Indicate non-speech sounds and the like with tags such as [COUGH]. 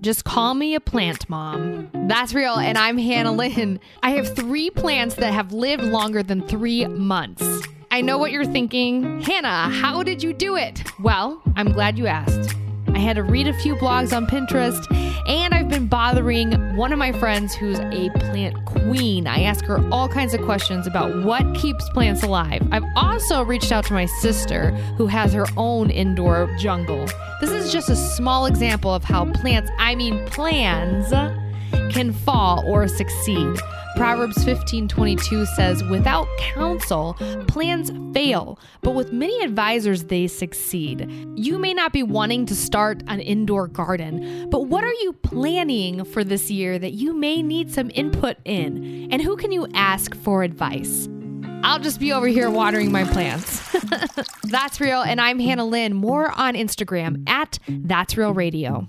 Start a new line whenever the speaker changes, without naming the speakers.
Just call me a plant mom. That's real, and I'm Hannah Lynn. I have three plants that have lived longer than three months. I know what you're thinking. Hannah, how did you do it? Well, I'm glad you asked. I had to read a few blogs on Pinterest, and I've been bothering one of my friends who's a plant queen. I ask her all kinds of questions about what keeps plants alive. I've also reached out to my sister, who has her own indoor jungle. This is just a small example of how plants, I mean plans, can fall or succeed. Proverbs 15:22 says, "Without counsel, plans fail, but with many advisors they succeed." You may not be wanting to start an indoor garden, but what are you planning for this year that you may need some input in? And who can you ask for advice? I'll just be over here watering my plants. [LAUGHS] That's real, and I'm Hannah Lynn. More on Instagram at That's Real Radio.